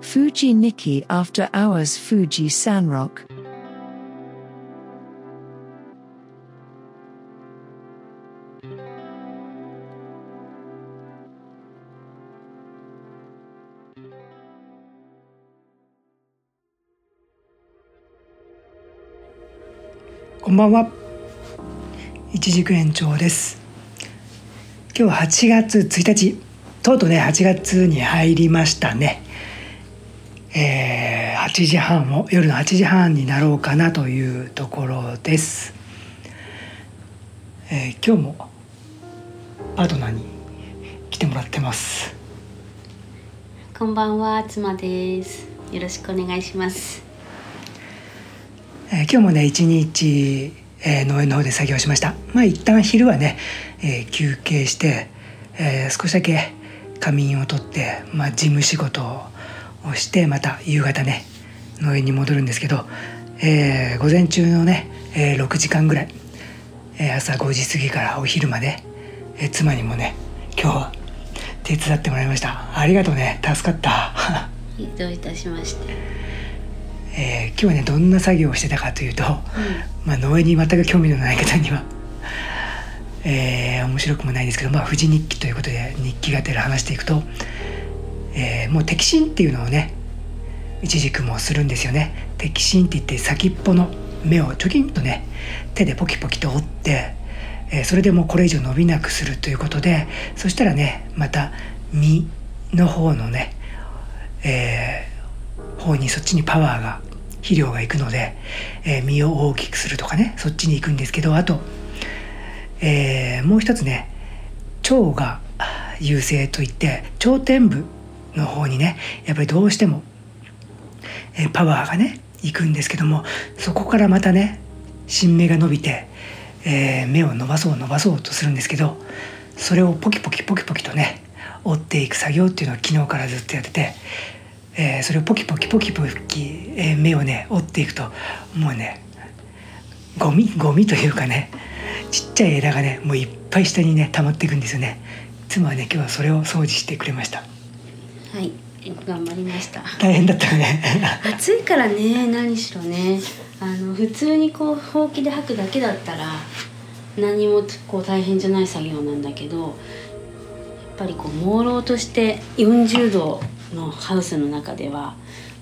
Fuji Nikki After Hours Fuji Sanrock. こんばんは。一軸延長です。今日は8月1日、とうとうね、8月に入りましたね。えー、8時半を、夜の8時半になろうかなというところです。えー今日もパートナーに来てもらってます。こんばんは、妻です。よろしくお願いします。えー今日もね一日、えー農園の方で作業しましたまあ一旦昼はね、えー休憩して、えー少しだけ仮眠をとって、まあ、事務仕事をしてまた夕方ね農園に戻るんですけど、えー午前中のね、えー6時間ぐらい、えー朝5時過ぎからお昼まで、えー妻にもね今日は手伝ってもらいました。ありがとうね助かった。どういたしまして。えー今日はねどんな作業をしてたかというと、まあ、農園に全く興味のない方には、えー面白くもないですけど、まあ、富士日記ということで日記がてら話していくと、えーもう摘心っていうのをね一軸もするんですよね。摘心って言って先っぽの芽をチョキンとね手でポキポキと折って、えそれでもうこれ以上伸びなくするということでそしたらねまた実の方のね、えー方にそっちにパワーが肥料がいくので、えー実を大きくするとかねそっちに行くんですけどあと、えーもう一つね腸が優勢といって頂点部の方にねやっぱりどうしても、えパワーがねいくんですけどもそこからまたね新芽が伸びて、えー芽を伸ばそう伸ばそうとするんですけどそれをポキポキポキポキとね折っていく作業っていうのを昨日からずっとやってて、えーそれをポキポキポキポキ、えー芽をね折っていくともうねゴミゴミというかねちっちゃい枝がねもういっぱい下にね溜まっていくんですよね。妻はね今日はそれを掃除してくれました。はい、頑張りました。大変だったよね 暑いからね、何しろね。あの普通にこうほうきで吐くだけだったら何もこう大変じゃない作業なんだけどやっぱりこう朦朧として40度のハウスの中では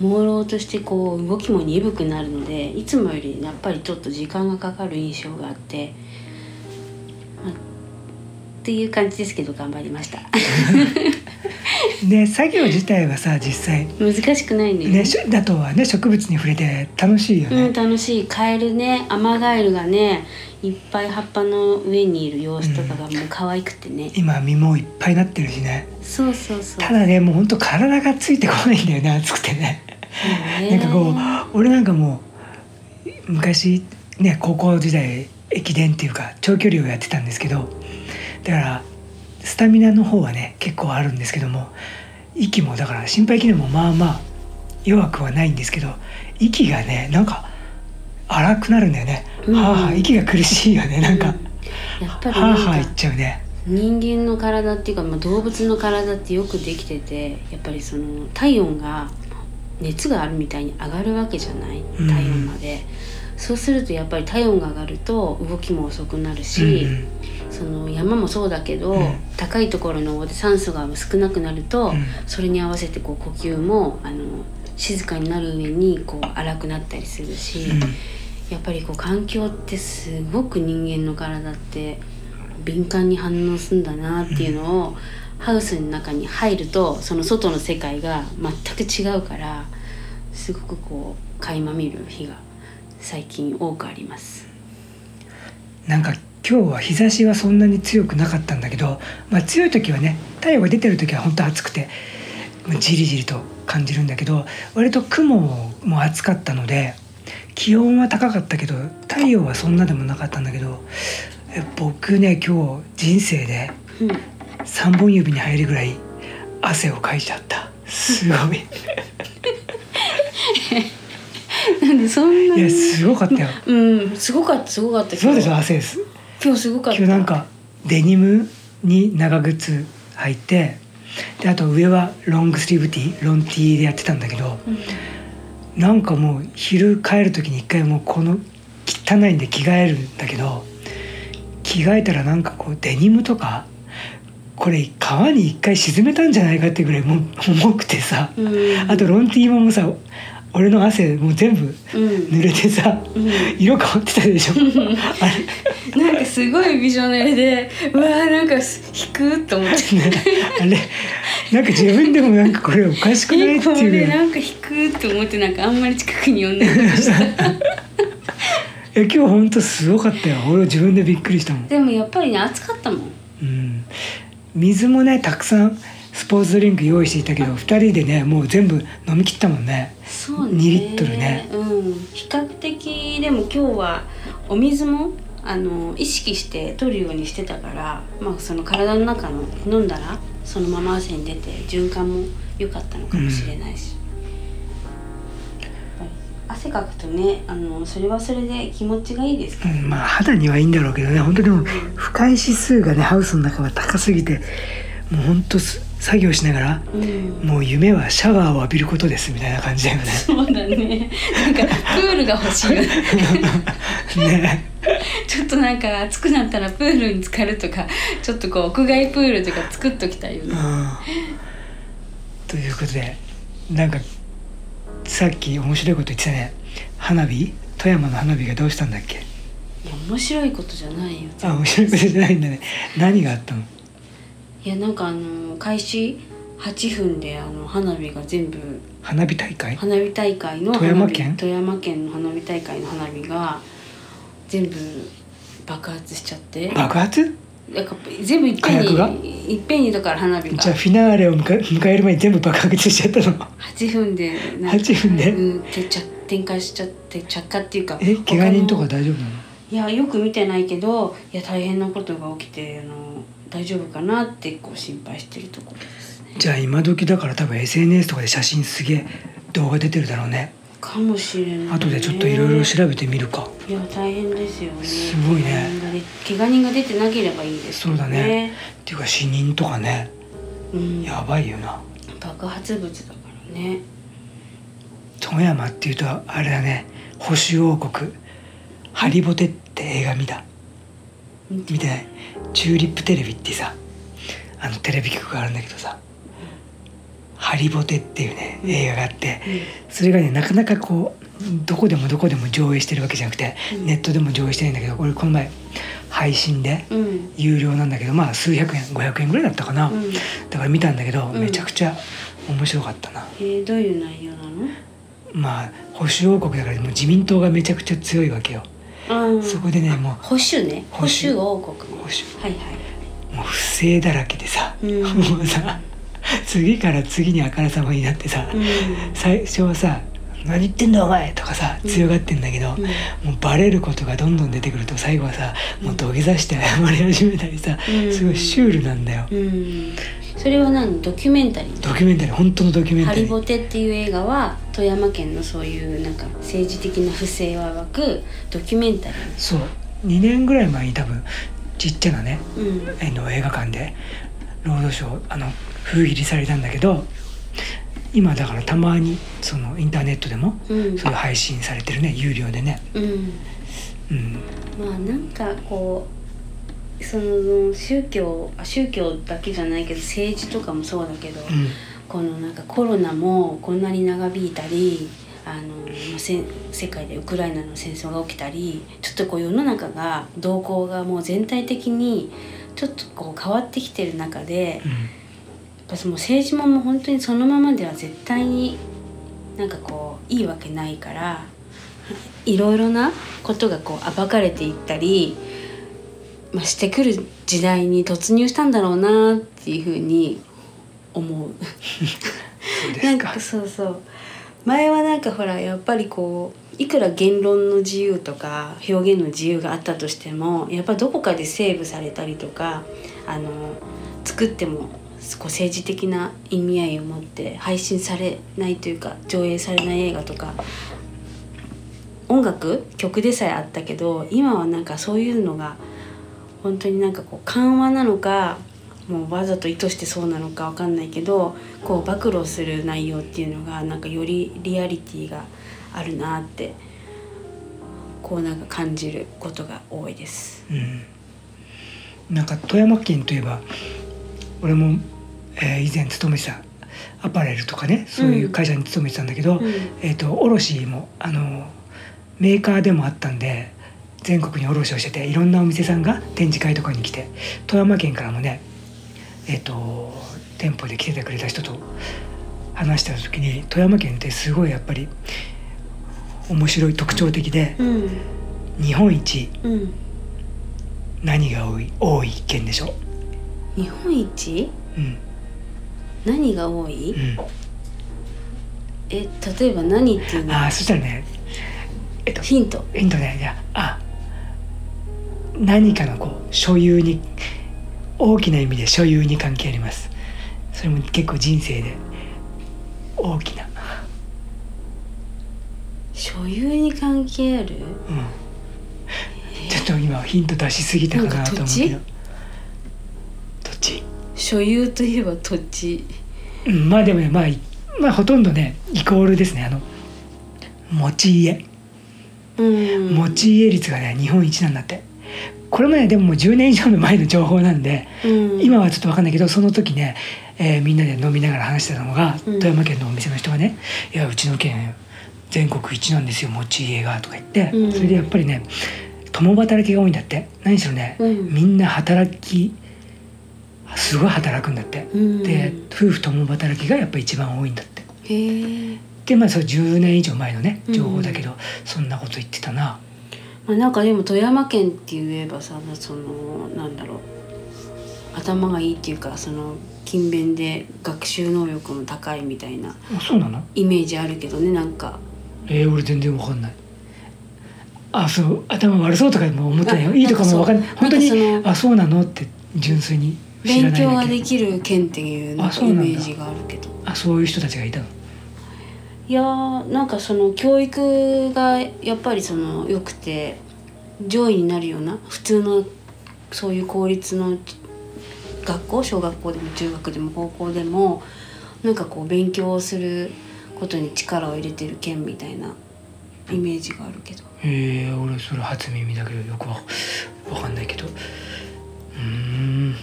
朦朧としてこう動きも鈍くなるのでいつもよりやっぱりちょっと時間がかかる印象があって、まあっていう感じですけど頑張りました。ね作業自体はさ実際。難しくないね。ねしだとはね植物に触れて楽しいよね、うん、楽しい。カエルねアマガエルがねいっぱい葉っぱの上にいる様子とかがもう可愛くてね、今実もいっぱいなってるしね。そうそうそう。ただねもうほんと体がついてこないんだよね暑くてね。なんかこう俺なんかもう昔ね高校時代駅伝っていうか長距離をやってたんですけどだからスタミナの方はね結構あるんですけども息もだから心肺機能もまあまあ弱くはないんですけど息がねなんか荒くなるんだよね、うん。はあはあ息が苦しいよね。なんか、やっぱりはあはあなんか言っちゃうね。人間の体っていうか、まあ、動物の体ってよくできててやっぱりその体温が熱があるみたいに上がるわけじゃない？うん。体温まで、そうするとやっぱり体温が上がると動きも遅くなるし、うんその山もそうだけど、うん。高いところの酸素が少なくなると、うん。それに合わせてこう呼吸もあの静かになる上にこう荒くなったりするし、うん。やっぱりこう環境ってすごく人間の体って敏感に反応するんだなっていうのを、ハウスの中に入るとその外の世界が全く違うからすごくこう垣間見る日が最近多くあります。なんか今日は日差しはそんなに強くなかったんだけど、まあ、強い時はね太陽が出てる時は本当暑くてまあじりじりと感じるんだけど割と雲も暑かったので気温は高かったけど太陽はそんなでもなかったんだけどえ僕ね今日人生でうん3本指に入るぐらい汗をかいちゃった。すごい。なんでそんないやにすごかったよ。うんすごかったすごかったそうでしょ今日汗。です今日すごかった。今日なんかデニムに長靴履いてであと上はロングスリーブティーロンティーでやってたんだけどうん。なんかもう昼帰る時に一回もうこの汚いんで着替えるんだけど着替えたらなんかこうデニムとかこれ川に一回沈めたんじゃないかってぐらいもう重くてさうん。あとロンティーもさ俺の汗もう全部うん。濡れてさうん。色変わってたでしょ。あれなんかすごいビジョネルでうわーなんか引くと思って。ねあれなんか自分でもなんかこれおかしくないってこいうなんか引くと思ってなんかあんまり近くに呼んでなかった。え今日ほんとすごかったよ。俺自分でびっくりしたもん、でもやっぱりね暑かったもん。うん、水もねたくさんスポーツドリンク用意していたけど2人でねもう全部飲み切ったもんね。そうね。2リットルね。うん。比較的でも今日はお水もあの意識して取るようにしてたから、まあ、その体の中の飲んだらそのまま汗に出て循環も良かったのかもしれないし、やっぱり汗かくとねあのそれはそれで気持ちがいいですか？ら、うん、まあ肌にはいいんだろうけどね。本当でも不快指数がねハウスの中は高すぎてもう本当す作業しながらうん。もう夢はシャワーを浴びることですみたいな感じだよね。そうだね。なんかプールが欲しいよね。ねちょっとなんか暑くなったらプールに浸かるとかちょっとこう屋外プールとか作っときたいよね。うん、ということでなんかさっき面白いこと言ってたね。花火？富山の花火がどうしたんだっけ？いや面白いことじゃないよ。あ面白いことじゃないんだね。何があったの？いやなんかあの開始8分であの花火が全部花火大会？花火大会の富山県？富山県の花火大会の花火が全部爆発しちゃって。爆発？なんか全部いっぺん火薬が？にいっぺんにだから花火が。じゃあフィナーレを迎え 迎える前に全部爆発しちゃったの？8分でなんか8分で？うん、て着展開しちゃって着火っていうか。え怪我人とか他の大丈夫なの？いやよく見てないけどいや大変なことが起きてあの大丈夫かなってこう心配してるところですね。じゃあ今時だから多分 SNS とかで写真すげえ動画出てるだろうね。かもしれない、ね、後でちょっといろいろ調べてみるかいや大変ですよね。すごいね。怪我人が出てなければいいですそうだね。っていうか死人とかね。うん、やばいよな。爆発物だからね。富山っていうとあれだね。星王国。ハリボテって映画見た。見てない。チューリップテレビってさあのテレビ局があるんだけどさ「ハリボテ」っていうねうん。映画があって。それがねなかなかこうどこでもどこでも上映してるわけじゃなくてうん。ネットでも上映してないんだけどこれこの前配信でうん。うん有料なんだけどまあ数百円500円ぐらいだったかな。うん。だから見たんだけどうん。めちゃくちゃ面白かったな。えー、どういう内容なの？まあ保守王国だからもう自民党がめちゃくちゃ強いわけよ。あそこでねも保守ね？保保守守王国ね保守。はいはい。うもう不正だらけでさ、うん。もうさ次から次にあからさまになってさ、うん。最初はさ「何言ってんだお前!」とかさうん。強がってんだけど、うん。もうバレることがどんどん出てくると最後はさもう土下座して謝り始めたりさ、うん。すごいシュールなんだよ、うん。それは何？ドキュメンタリー？ドキュメンタリー。本当のドキュメンハリタリーボテっていう映画は富山県のそういうなんか政治的な不正を暴くドキュメンタリそう。2年ぐらい前に多分ちっちゃなねー。うん。あの映画館でロードショーあの封切りされたんだけど今だからたまにそのインターネットでもうん。そういう配信されてるね有料でねうん。うんまあなんかこうその宗教あ宗教だけじゃないけど政治とかもそうだけど、うんこのなんかコロナもこんなに長引いたりあの、まあ、せ世界でウクライナの戦争が起きたりちょっとこう世の中が動向がもう全体的にちょっとこう変わってきてる中でやっぱその政治ももう本当にそのままでは絶対になんかこういいわけないからいろいろなことがこう暴かれていったり、まあ、してくる時代に突入したんだろうなっていうふうに思う。そうなんかそうそう前はなんかほらやっぱりこういくら言論の自由とか表現の自由があったとしてもやっぱどこかでセーブされたりとかあの作ってもこう政治的な意味合いを持って配信されないというか上映されない映画とか音楽曲でさえあったけど今はなんかそういうのが本当になんかこう緩和なのかもうわざと意図してそうなのかわかんないけどこう暴露する内容っていうのがなんかよりリアリティがあるなってこうなんか感じることが多いです。うん、なんか富山県といえば俺も、えー以前勤めてたアパレルとかねそういう会社に勤めてたんだけど、うん。えー、と卸もあのメーカーでもあったんで全国に卸をしてていろんなお店さんが展示会とかに来て富山県からもねえっ、と店舗で来ててくれた人と話してた時に富山県ってすごいやっぱり面白い特徴的でうん。日本一うん、何が多い多い県でしょ日本一？うん。何が多い、うん。え例えば何っていうの？ああそしたらねえっとヒント。えっとねいやあ何かのこう所有に大きな意味で所有に関係あります。それも結構人生で大きな。所有に関係ある？うん。ちょっと今ヒント出しすぎたかなと思うけど所有といえば土地。うんまあでもねまあいまあほとんどねイコールですねあの持ち家。うん。持ち家率がね日本一なんだって。これもねでももう10年以上の前の情報なんでうん。今はちょっと分かんないけどその時ね、えーみんなで飲みながら話してたのが、うん。富山県のお店の人がね「いやうちの県全国一なんですよ持ち家が」とか言って、うん。それでやっぱりね共働きが多いんだって。何しろね、うん。みんな働きすごい働くんだって、うん。で夫婦共働きがやっぱ一番多いんだって。でまあそれ10年以上前のねうん。情報だけど、そんなこと言ってたな。まあ、なんかでも富山県って言えばさそのなんだろう。頭がいいっていうかその勤勉で学習能力も高いみたいなあそうなの？イメージあるけどねなんか。えー、俺全然わかんない。あそう頭悪そうとかも思ってないよ。あいいとかもわかんない。本当にあそうなの？って純粋に勉強ができる県っていうイメージがあるけど。あそういう人たちがいたの？いやーなんかその教育がやっぱりその良くて上位になるような普通のそういう公立の学校小学校でも中学でも高校でもなんかこう勉強をすることに力を入れてる県みたいなイメージがあるけど。へえ俺それ初耳だけどよくわわかんないけど。うーん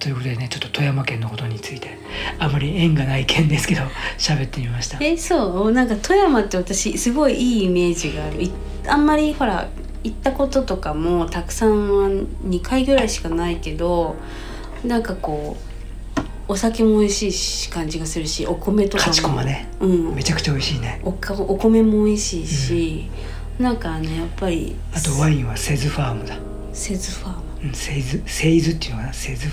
ということでねちょっと富山県のことについてあまり縁がない県ですけど 喋ってみました。えそう？なんか富山って私すごいいいイメージがある。いあんまりほら行ったこととかもたくさんは2回ぐらいしかないけどなんかこうお酒も美味しいし感じがするしお米とかも。ね。うん。めちゃくちゃ美味しいね。お米も美味しいし、なんかねやっぱりあとワインはセズファームだ。セズファーム。うんセイズセイズっていうのかな？セズ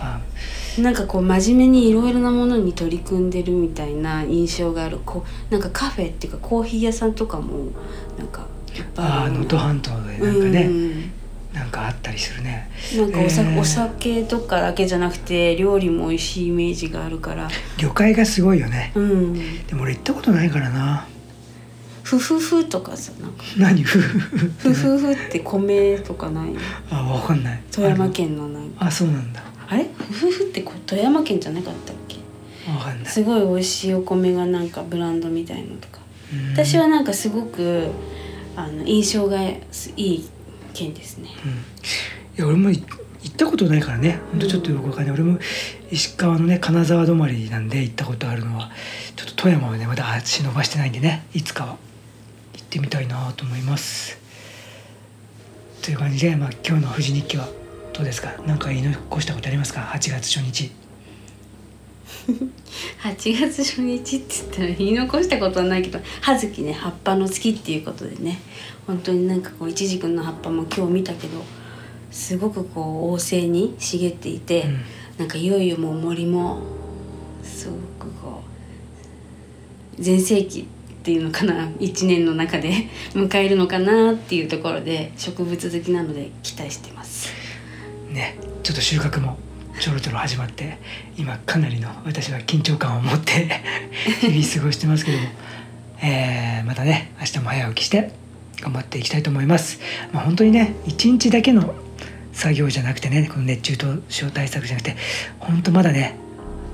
ファームなんかこう真面目にいろいろなものに取り組んでるみたいな印象がある。こうなんかカフェっていうかコーヒー屋さんとかもなんかああ能登半島でなんかね、うん。なんかあったりするね。なんかおさ、えー。お酒とかだけじゃなくて料理も美味しいイメージがあるから。魚介がすごいよね。うん。でも俺行ったことないからな。ふふふとかさなんか。何？ふふふふふふって米とかない？あわかんない。富山県のなんか。あそうなんだあれ？ふふふってこ富山県じゃなかったっけ？わかんない。すごい美味しいお米がなんかブランドみたいのとか。うん。私はなんかすごくあの印象がいい県ですね。うん。いや俺もい行ったことないからね。ほんとちょっとよくわかんない、俺も石川のね金沢止まりなんで行ったことあるのはちょっと富山はねまだ足伸ばしてないんでねいつかは。行ってみたいなと思います。という感じで、まあ、今日の富士日記はどうですか。何か言い残したことありますか？8月初日。8月初日って言ったら言い残したことはないけど葉月ね葉っぱの月っていうことでね。本当になんかこうイチジクの葉っぱも今日見たけどすごくこう旺盛に茂っていて、うん。なんかいよいよもう森もすごくこう全盛期っていうのかな？1年の中で 迎えるのかなっていうところで植物好きなので期待してます。ねちょっと収穫もちょろちょろ始まって今かなりの私は緊張感を持って 日々過ごしてますけども、えーまたね明日も早起きして頑張っていきたいと思います。まあ、本当にね一日だけの作業じゃなくてねこの熱中症対策じゃなくて本当まだね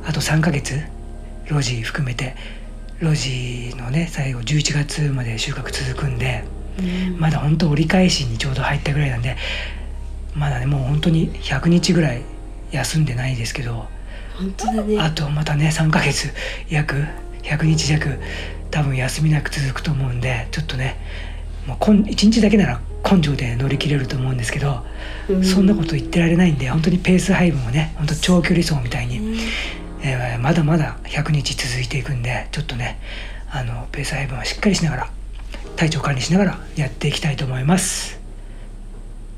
あと3ヶ月路地含めて路地のね最後11月まで収穫続くんでうんまだ本当折り返しにちょうど入ったぐらいなんでまだねもう本当に100日ぐらい休んでないですけど本当だね。あとまたね3ヶ月約100日弱多分休みなく続くと思うんでちょっとねもうこん1日だけなら根性で乗り切れると思うんですけど、うそんなこと言ってられないんで本当にペース配分をね本当長距離走みたいに、ねえーまだまだ100日続いていくんでちょっとねあのペース配分はしっかりしながら体調管理しながらやっていきたいと思います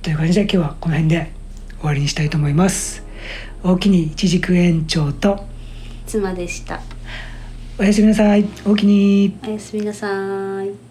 という感じで今日はこの辺で終わりにしたいと思います。大きに一軸延長と妻でした。おやすみなさい。大きに。おやすみなさい